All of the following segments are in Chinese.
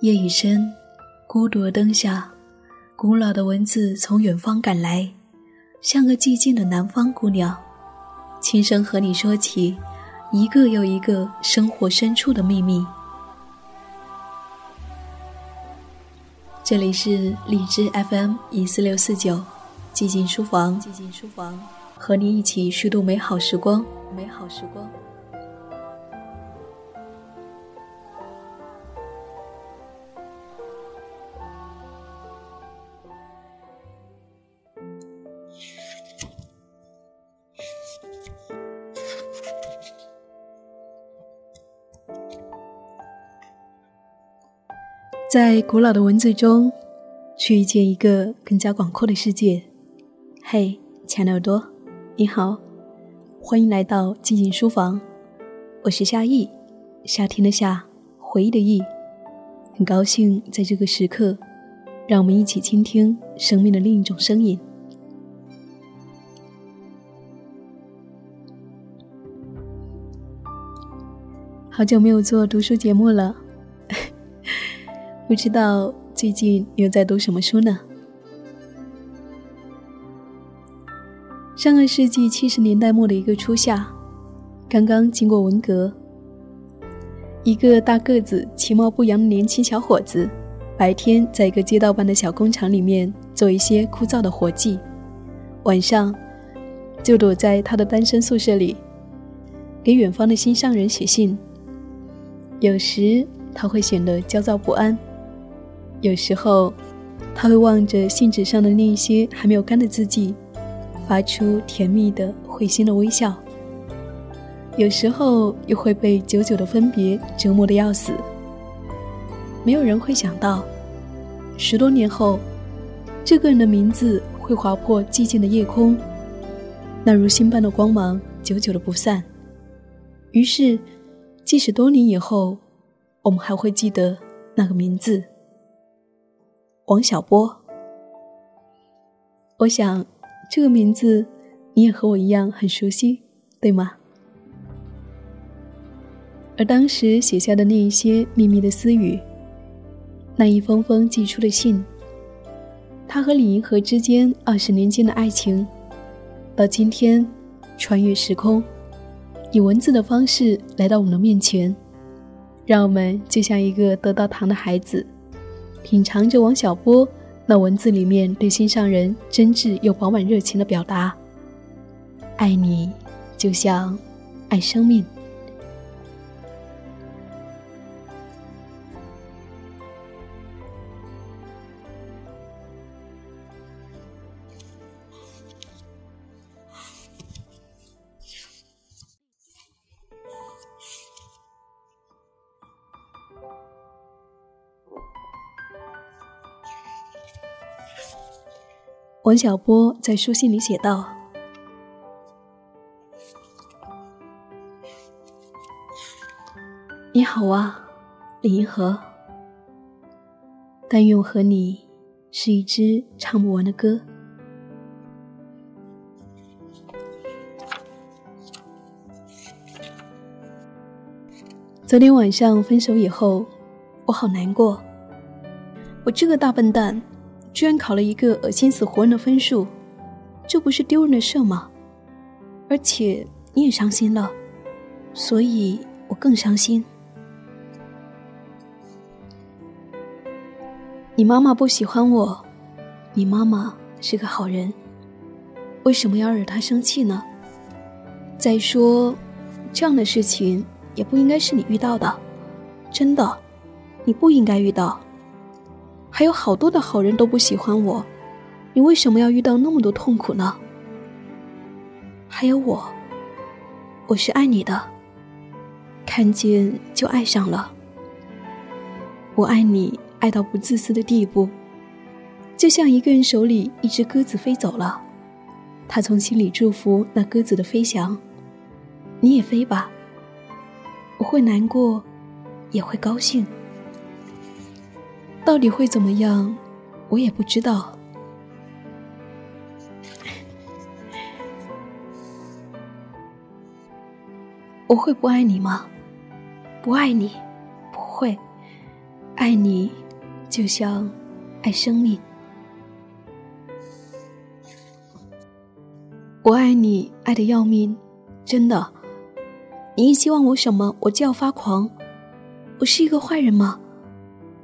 夜已深，孤独的灯下，古老的文字从远方赶来，像个寂静的南方姑娘，轻声和你说起一个又一个生活深处的秘密。这里是荔枝 FM 一四六四九，寂静书房，寂静书房，和你一起虚度美好时光，美好时光。在古老的文字中，去遇见一个更加广阔的世界。嘿，亲爱的耳朵，你好，欢迎来到寂静书房，我是夏意，夏天的夏，回忆的忆，很高兴在这个时刻，让我们一起倾听生命的另一种声音。好久没有做读书节目了。不知道最近又在读什么书呢？上个世纪七十年代末的一个初夏，刚刚经过文革，一个大个子、其貌不扬的年轻小伙子，白天在一个街道办的小工厂里面做一些枯燥的活计，晚上就躲在他的单身宿舍里，给远方的心上人写信。有时他会显得焦躁不安。有时候，他会望着信纸上的那些还没有干的字迹，发出甜蜜的、会心的微笑。有时候又会被久久的分别折磨的要死。没有人会想到，十多年后，这个人的名字会划破寂静的夜空，那如星般的光芒久久的不散。于是，即使多年以后，我们还会记得那个名字。王小波，我想这个名字你也和我一样很熟悉，对吗？而当时写下的那一些秘密的私语，那一封封寄出的信，他和李银河之间二十年间的爱情，到今天穿越时空，以文字的方式来到我们的面前，让我们就像一个得到糖的孩子。品尝着王小波那文字里面对心上人真挚又饱满热情的表达，爱你就像爱生命。王小波在书信里写道：“你好啊，李银河。但愿我和你是一支唱不完的歌。昨天晚上分手以后，我好难过。我这个大笨蛋。”居然考了一个恶心死活人的分数，这不是丢人的事吗？而且你也伤心了，所以我更伤心。你妈妈不喜欢我，你妈妈是个好人，为什么要惹她生气呢？再说，这样的事情也不应该是你遇到的，真的，你不应该遇到。还有好多的好人都不喜欢我，你为什么要遇到那么多痛苦呢？还有我，我是爱你的，看见就爱上了。我爱你爱到不自私的地步，就像一个人手里一只鸽子飞走了，他从心里祝福那鸽子的飞翔。你也飞吧，我会难过，也会高兴。到底会怎么样，我也不知道。我会不爱你吗？不爱你，不会。爱你，就像爱生命。我爱你，爱的要命，真的。你一希望我什么，我就要发狂。我是一个坏人吗？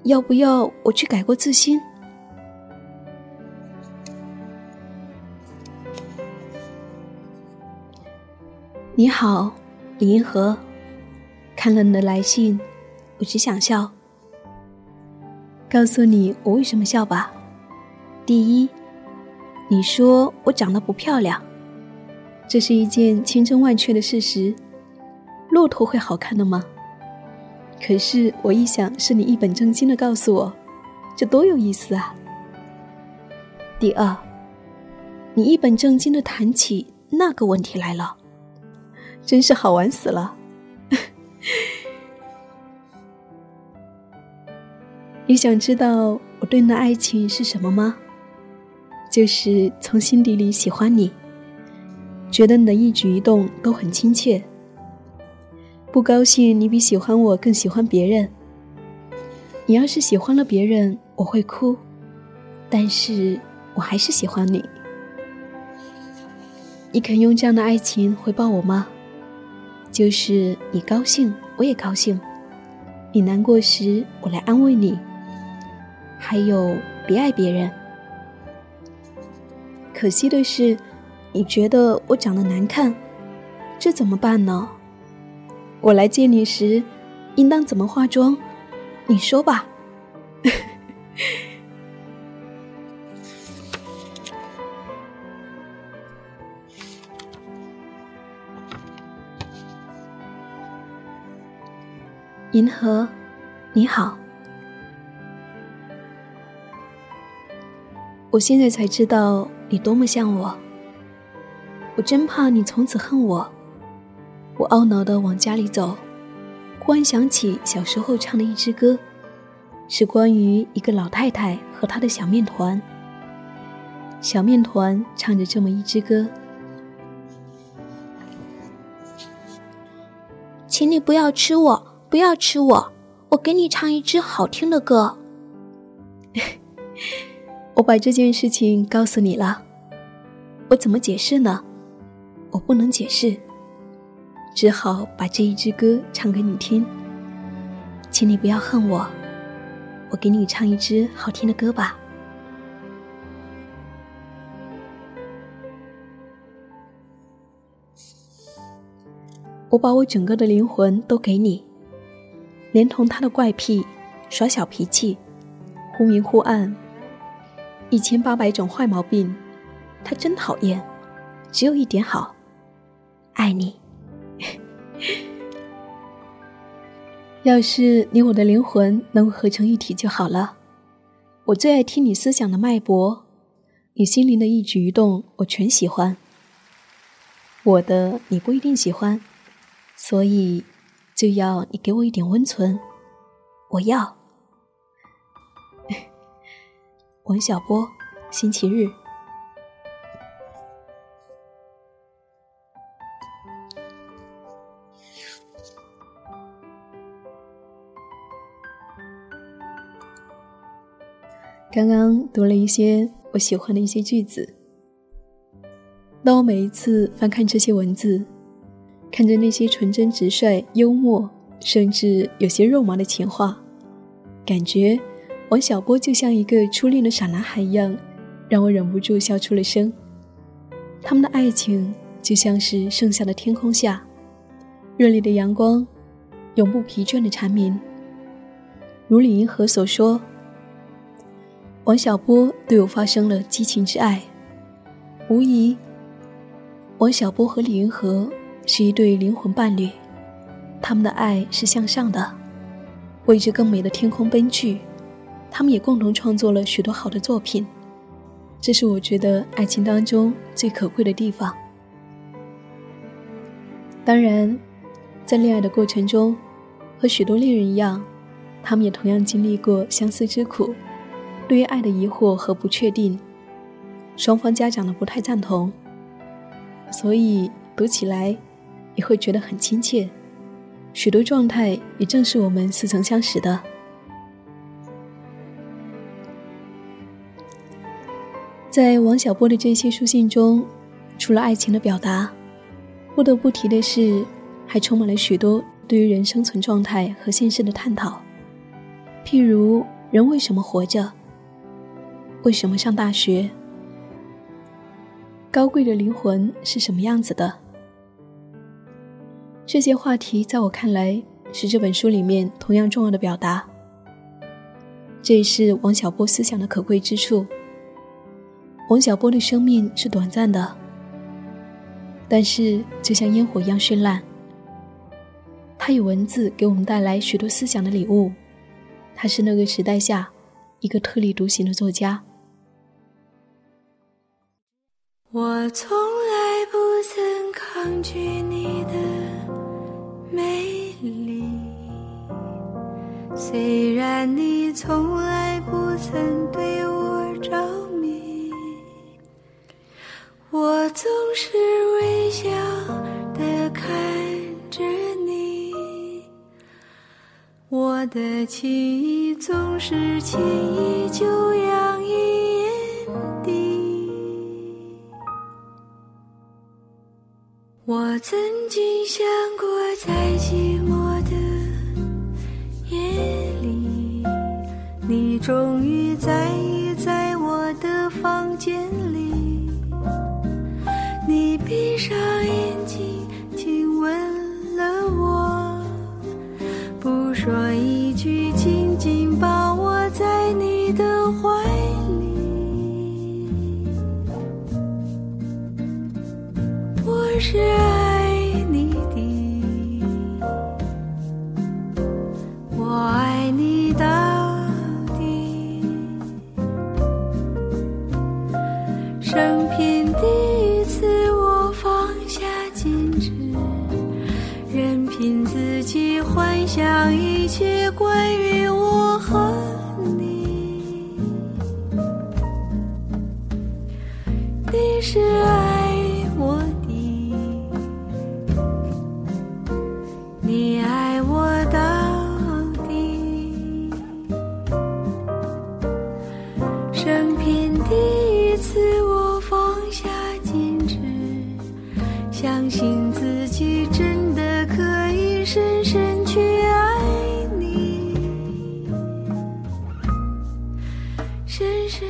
要不要我去改过自新？你好，李银河，看了你的来信，我只想笑。告诉你我为什么笑吧。第一，你说我长得不漂亮，这是一件千真万确的事实。骆驼会好看的吗？可是我一想，是你一本正经的告诉我，这多有意思啊。第二，你一本正经的谈起那个问题来了。真是好玩死了！你想知道我对你的爱情是什么吗？就是从心底里喜欢你，觉得你的一举一动都很亲切。不高兴你比喜欢我更喜欢别人。你要是喜欢了别人，我会哭，但是我还是喜欢你。你肯用这样的爱情回报我吗？就是你高兴，我也高兴；你难过时，我来安慰你。还有，别爱别人。可惜的是，你觉得我长得难看，这怎么办呢？我来见你时，应当怎么化妆？你说吧。银河，你好。我现在才知道你多么像我。我真怕你从此恨我。我懊恼的往家里走，忽然想起小时候唱的一支歌，是关于一个老太太和她的小面团。小面团唱着这么一支歌：“请你不要吃我。”不要吃我，我给你唱一支好听的歌。我把这件事情告诉你了，我怎么解释呢？我不能解释，只好把这一支歌唱给你听。请你不要恨我，我给你唱一支好听的歌吧。我把我整个的灵魂都给你。连同他的怪癖、耍小脾气、忽明忽暗、一千八百种坏毛病，他真讨厌。只有一点好，爱你。要是你我的灵魂能合成一体就好了。我最爱听你思想的脉搏，你心灵的一举一动，我全喜欢。我的你不一定喜欢，所以。就要你给我一点温存，我要。王小波，星期日。刚刚读了一些我喜欢的一些句子，当我每一次翻看这些文字。看着那些纯真直率、幽默，甚至有些肉麻的情话，感觉王小波就像一个初恋的傻男孩一样，让我忍不住笑出了声。他们的爱情就像是盛夏的天空下，热烈的阳光，永不疲倦的蝉鸣。如李银河所说，王小波对我发生了激情之爱。无疑，王小波和李银河。是一对灵魂伴侣，他们的爱是向上的，为着更美的天空奔去。他们也共同创作了许多好的作品，这是我觉得爱情当中最可贵的地方。当然，在恋爱的过程中，和许多恋人一样，他们也同样经历过相思之苦，对于爱的疑惑和不确定，双方家长的不太赞同，所以读起来也会觉得很亲切，许多状态也正是我们似曾相识的。在王小波的这些书信中，除了爱情的表达，不得不提的是，还充满了许多对于人生存状态和现实的探讨，譬如人为什么活着？为什么上大学？高贵的灵魂是什么样子的？这些话题在我看来是这本书里面同样重要的表达。这也是王小波思想的可贵之处。王小波的生命是短暂的，但是就像烟火一样绚烂。他以文字给我们带来许多思想的礼物。他是那个时代下一个特立独行的作家。我从来不曾抗拒你的美丽，虽然你从来不曾对我着迷，我总是微笑的看着你，我的情意总是轻易就曾经想过，在寂寞的夜里，你终于在意在我的房间里。你闭上眼睛，亲吻了我，不说一句，紧紧抱我在你的怀里。我是爱。信自己真的可以深深去爱你。深深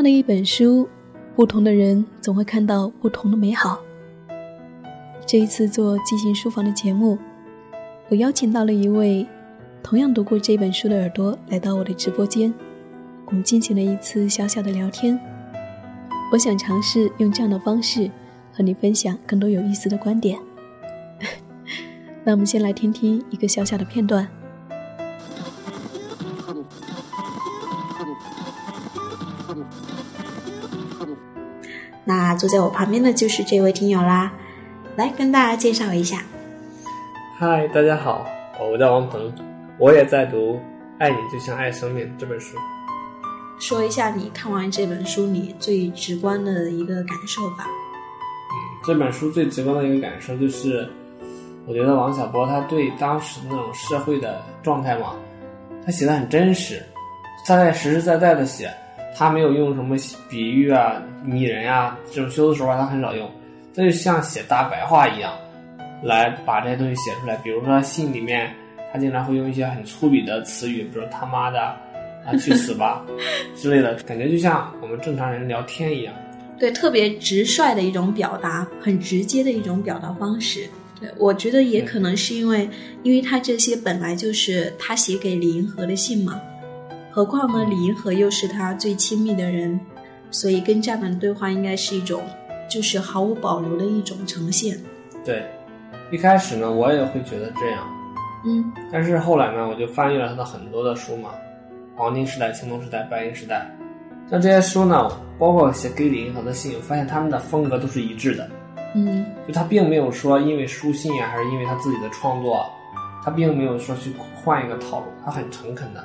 样的一本书，不同的人总会看到不同的美好。这一次做即兴书房的节目，我邀请到了一位同样读过这本书的耳朵来到我的直播间，我们进行了一次小小的聊天。我想尝试用这样的方式和你分享更多有意思的观点。那我们先来听听一个小小的片段。那坐在我旁边的就是这位听友啦，来跟大家介绍一下。嗨，大家好，我叫王鹏，我也在读《爱你就像爱生命》这本书。说一下你看完这本书你最直观的一个感受吧。嗯，这本书最直观的一个感受就是，我觉得王小波他对当时那种社会的状态嘛，他写的很真实，他在实实在在的写。他没有用什么比喻啊、拟人啊这种修辞手法，他很少用。他就像写大白话一样，来把这些东西写出来。比如说信里面，他经常会用一些很粗鄙的词语，比如他妈的啊、去死吧 之类的，感觉就像我们正常人聊天一样。对，特别直率的一种表达，很直接的一种表达方式。对，我觉得也可能是因为，因为他这些本来就是他写给李银河的信嘛。何况呢？李银河又是他最亲密的人，所以跟这样的对话应该是一种，就是毫无保留的一种呈现。对，一开始呢，我也会觉得这样，嗯，但是后来呢，我就翻阅了他的很多的书嘛，黄金时代、青铜时代、白银时代，像这些书呢，包括写给李银河的信，我发现他们的风格都是一致的。嗯就他并没有说因为书信啊，还是因为他自己的创作啊，他并没有说去换一个套路，他很诚恳的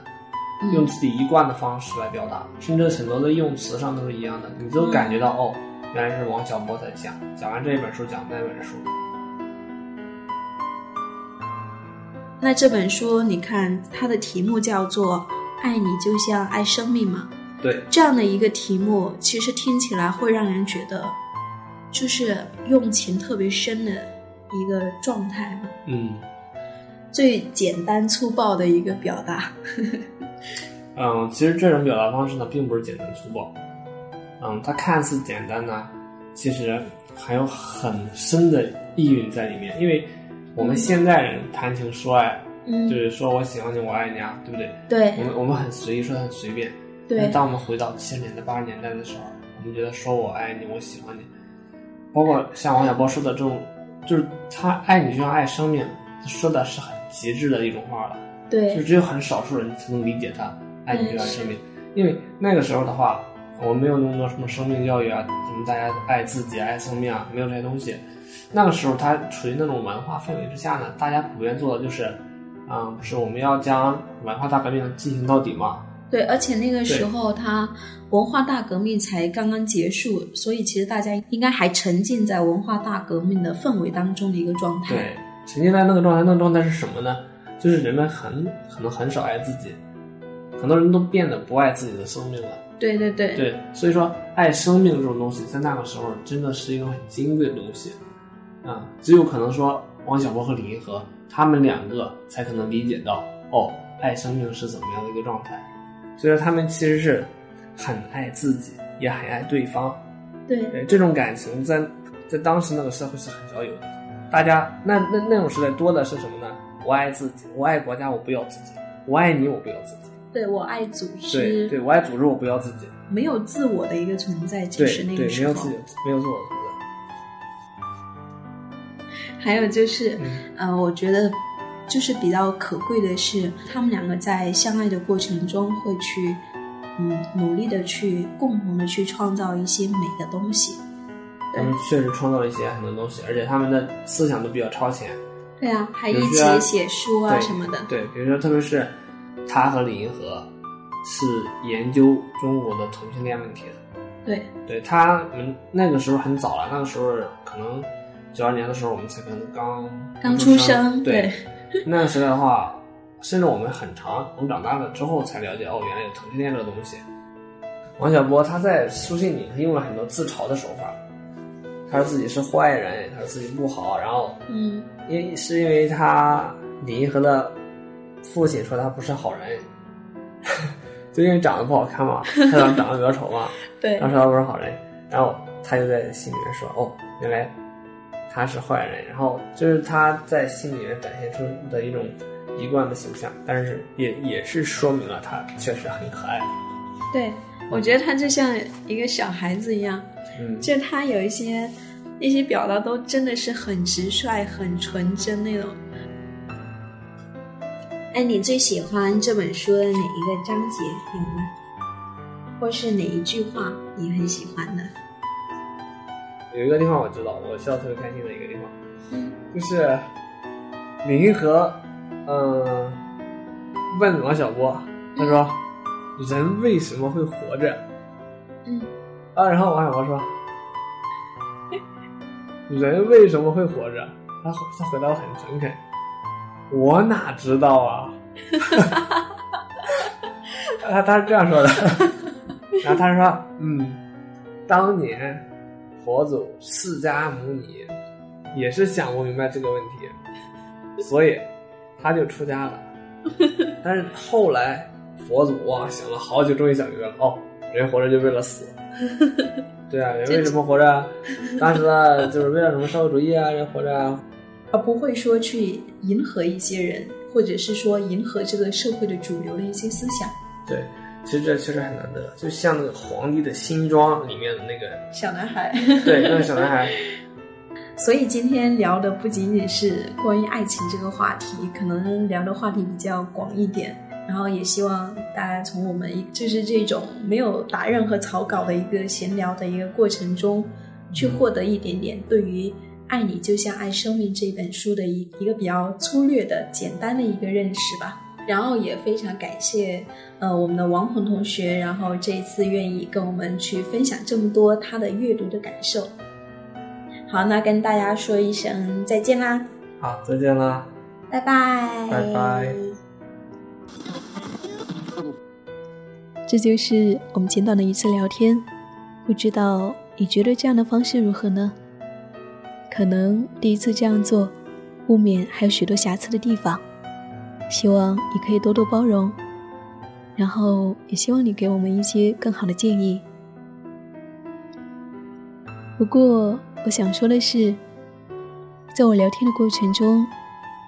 用自己一贯的方式来表达，甚至很多的用词上都是一样的，你就感觉到、哦，原来是王小波在讲，讲完这一本书讲那本书。那这本书，你看它的题目叫做《爱你就像爱生命》嘛，对，这样的一个题目，其实听起来会让人觉得，就是用情特别深的一个状态嘛，嗯最简单粗暴的一个表达。嗯，其实这种表达方式呢，并不是简单粗暴，嗯，它看似简单呢，其实还有很深的意蕴在里面，因为我们现代人谈情说爱，嗯就是说我喜欢你，我爱你啊，对不对？对我们我们很随意，说得很随便。对但当我们回到七十年代、八十年代的时候，我们觉得说我爱你，我喜欢你，包括像王小波说的这种，就是他爱你就像爱生命，他说的是很极致的一种话了。就只有很少数人才能理解他爱你就像生命，因为那个时候的话，我们没有那么多什么生命教育啊，什么大家爱自己、爱生命啊，没有这些东西。那个时候，他处于那种文化氛围之下呢，大家普遍做的就是，嗯，是我们要将文化大革命进行到底嘛。对，而且那个时候他文化大革命才刚刚结束，所以其实大家应该还沉浸在文化大革命的氛围当中的一个状态。对，沉浸在那个状态，那个状态是什么呢？就是人们很可能很少爱自己，很多人都变得不爱自己的生命了。对对对对，所以说爱生命这种东西，在那个时候真的是一种很金贵的东西，啊，只有可能说王小波和李银河他们两个才可能理解到，哦，爱生命是怎么样的一个状态。所以说他们其实是很爱自己，也很爱对方。对对，这种感情在在当时那个社会是很少有的。大家那那那种时代多的是什么呢？我爱自己，我爱国家，我不要自己；我爱你，我不要自己。对，我爱组织，对，我爱组织，我不要自己。没有自我的一个存在，其对实那，个时候没有自己，没有自我的存还有就是，嗯呃，我觉得就是比较可贵的是，他们两个在相爱的过程中会去，嗯，努力的去共同的去创造一些美的东西。在。他们确实创造了一些很多东西，而且他们的思想都比较超前。对啊，还一起写书啊什么的。对，比如说，特别是他和李银河是研究中国的同性恋问题的。对对他们那个时候很早了，那个时候可能九二年的时候，我们才可能刚刚出出生对，那个时代的话，甚至我们很长，我们长大了之后才了解，哦，原来有同性恋这个东西。王小波他在书信里他用了很多自嘲的手法，他说自己是坏人，他说自己不好，然后嗯，因是因为他李银河的父亲说他不是好人，就因为长得不好看嘛，他长长得比较丑嘛，对然后说他不是好人，然后他就在心里面说，哦，原来他是坏人，然后就是他在心里面展现出的一种一贯的形象，但是也也是说明了他确实很可爱，对，我觉得他就像一个小孩子一样，嗯，就他有一些一些表达都真的是很直率、很纯真那种。哎，你最喜欢这本书的哪一个章节有吗？或是哪一句话你很喜欢的？有一个地方我知道，我笑得特别开心的一个地方，嗯就是李银河，嗯、问王小波，他说：“人为什么会活着？”嗯啊，然后王小波说：“人为什么会活着？”他他回答得很诚恳：“我哪知道啊？”他他是这样说的，然后他说：“嗯，当年佛祖释迦牟尼也是想不明白这个问题，所以他就出家了。但是后来佛祖哇想了好久，终于想明白了，哦，人活着就为了死。对啊，人为什么活着啊？当时呢，就是为了什么社会主义啊，人活着啊。而不会说去迎合一些人，或者是说迎合这个社会的主流的一些思想。对，其实这确实很难得，就像那个《皇帝的新装》里面的那个，小男孩。对，那个小男孩，所以今天聊的不仅仅是关于爱情这个话题，可能聊的话题比较广一点。然后也希望大家从我们一就是这种没有打任何草稿的一个闲聊的一个过程中，去获得一点点对于《爱你就像爱生命》这本书的一一个比较粗略的、简单的一个认识吧。然后也非常感谢呃我们的王鹏同学，然后这一次愿意跟我们去分享这么多他的阅读的感受。好，那跟大家说一声再见啦，好，再见啦。拜拜，拜拜。这就是我们简短的一次聊天，不知道你觉得这样的方式如何呢？可能第一次这样做，不免还有许多瑕疵的地方，希望你可以多多包容，然后也希望你给我们一些更好的建议。不过，我想说的是，在我聊天的过程中，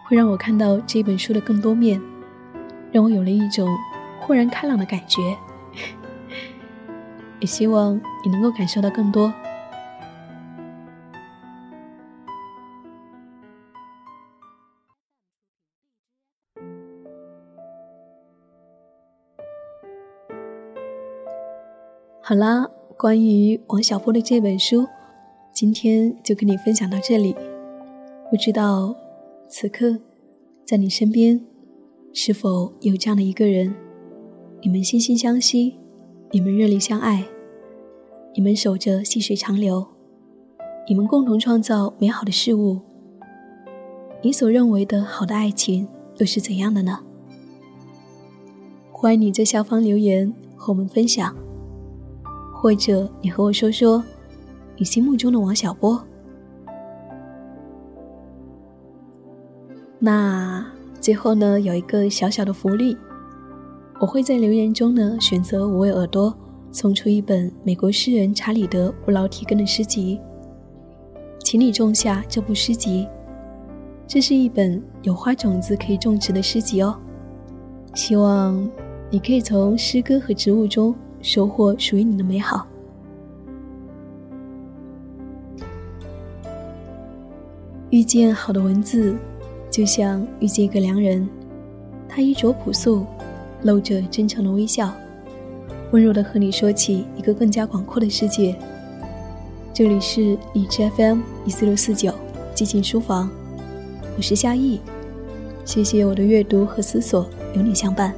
会让我看到这本书的更多面，让我有了一种豁然开朗的感觉。也希望你能够感受到更多。好啦，关于王小波的这本书，今天就跟你分享到这里。不知道此刻在你身边是否有这样的一个人？你们惺惺相惜，你们热烈相爱，你们守着细水长流，你们共同创造美好的事物。你所认为的好的爱情又是怎样的呢？欢迎你在下方留言和我们分享，或者你和我说说你心目中的王小波。那最后呢，有一个小小的福利。我会在留言中呢选择五位耳朵，送出一本美国诗人查理德·布劳提根的诗集，请你种下这部诗集。这是一本有花种子可以种植的诗集哦。希望你可以从诗歌和植物中收获属于你的美好。遇见好的文字，就像遇见一个良人，他衣着朴素。露着真诚的微笑，温柔的和你说起一个更加广阔的世界。这里是荔枝 FM 一四六四九寂静书房，我是夏意，谢谢我的阅读和思索有你相伴。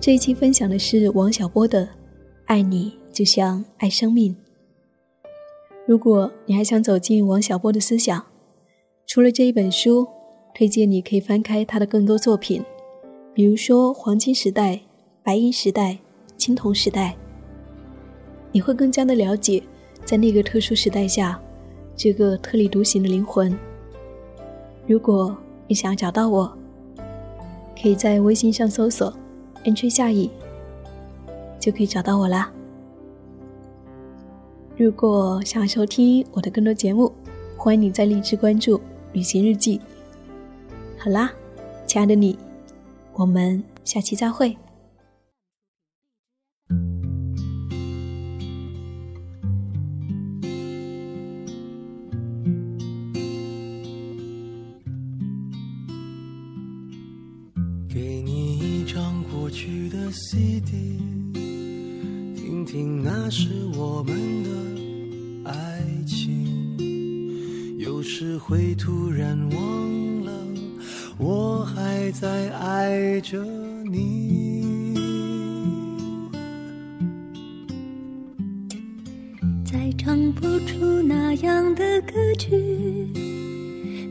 这一期分享的是王小波的《爱你就像爱生命》。如果你还想走进王小波的思想，除了这一本书，推荐你可以翻开他的更多作品。比如说黄金时代、白银时代、青铜时代，你会更加的了解，在那个特殊时代下，这个特立独行的灵魂。如果你想要找到我，可以在微信上搜索 “n 吹夏意”，就可以找到我啦。如果想要收听我的更多节目，欢迎你在荔枝关注“旅行日记”。好啦，亲爱的你。我们下期再会。给你一张过去的 CD，听听那是我们的爱情，有时会突然忘。我还在爱着你，再唱不出那样的歌曲，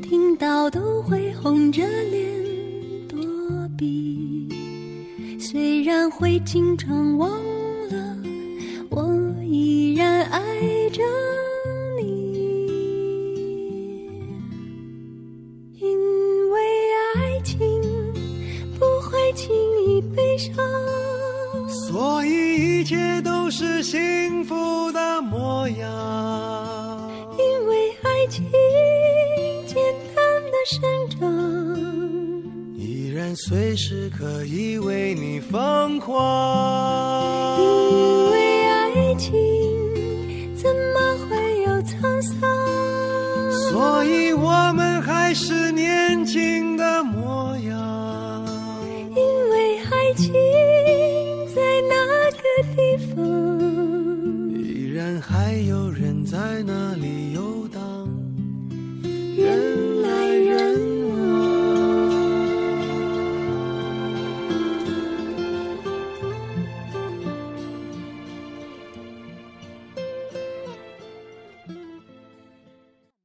听到都会红着脸躲避。虽然会经常忘了，我依然爱着。幸福的模样，因为爱情简单的生长，依然随时可以为你疯狂。因为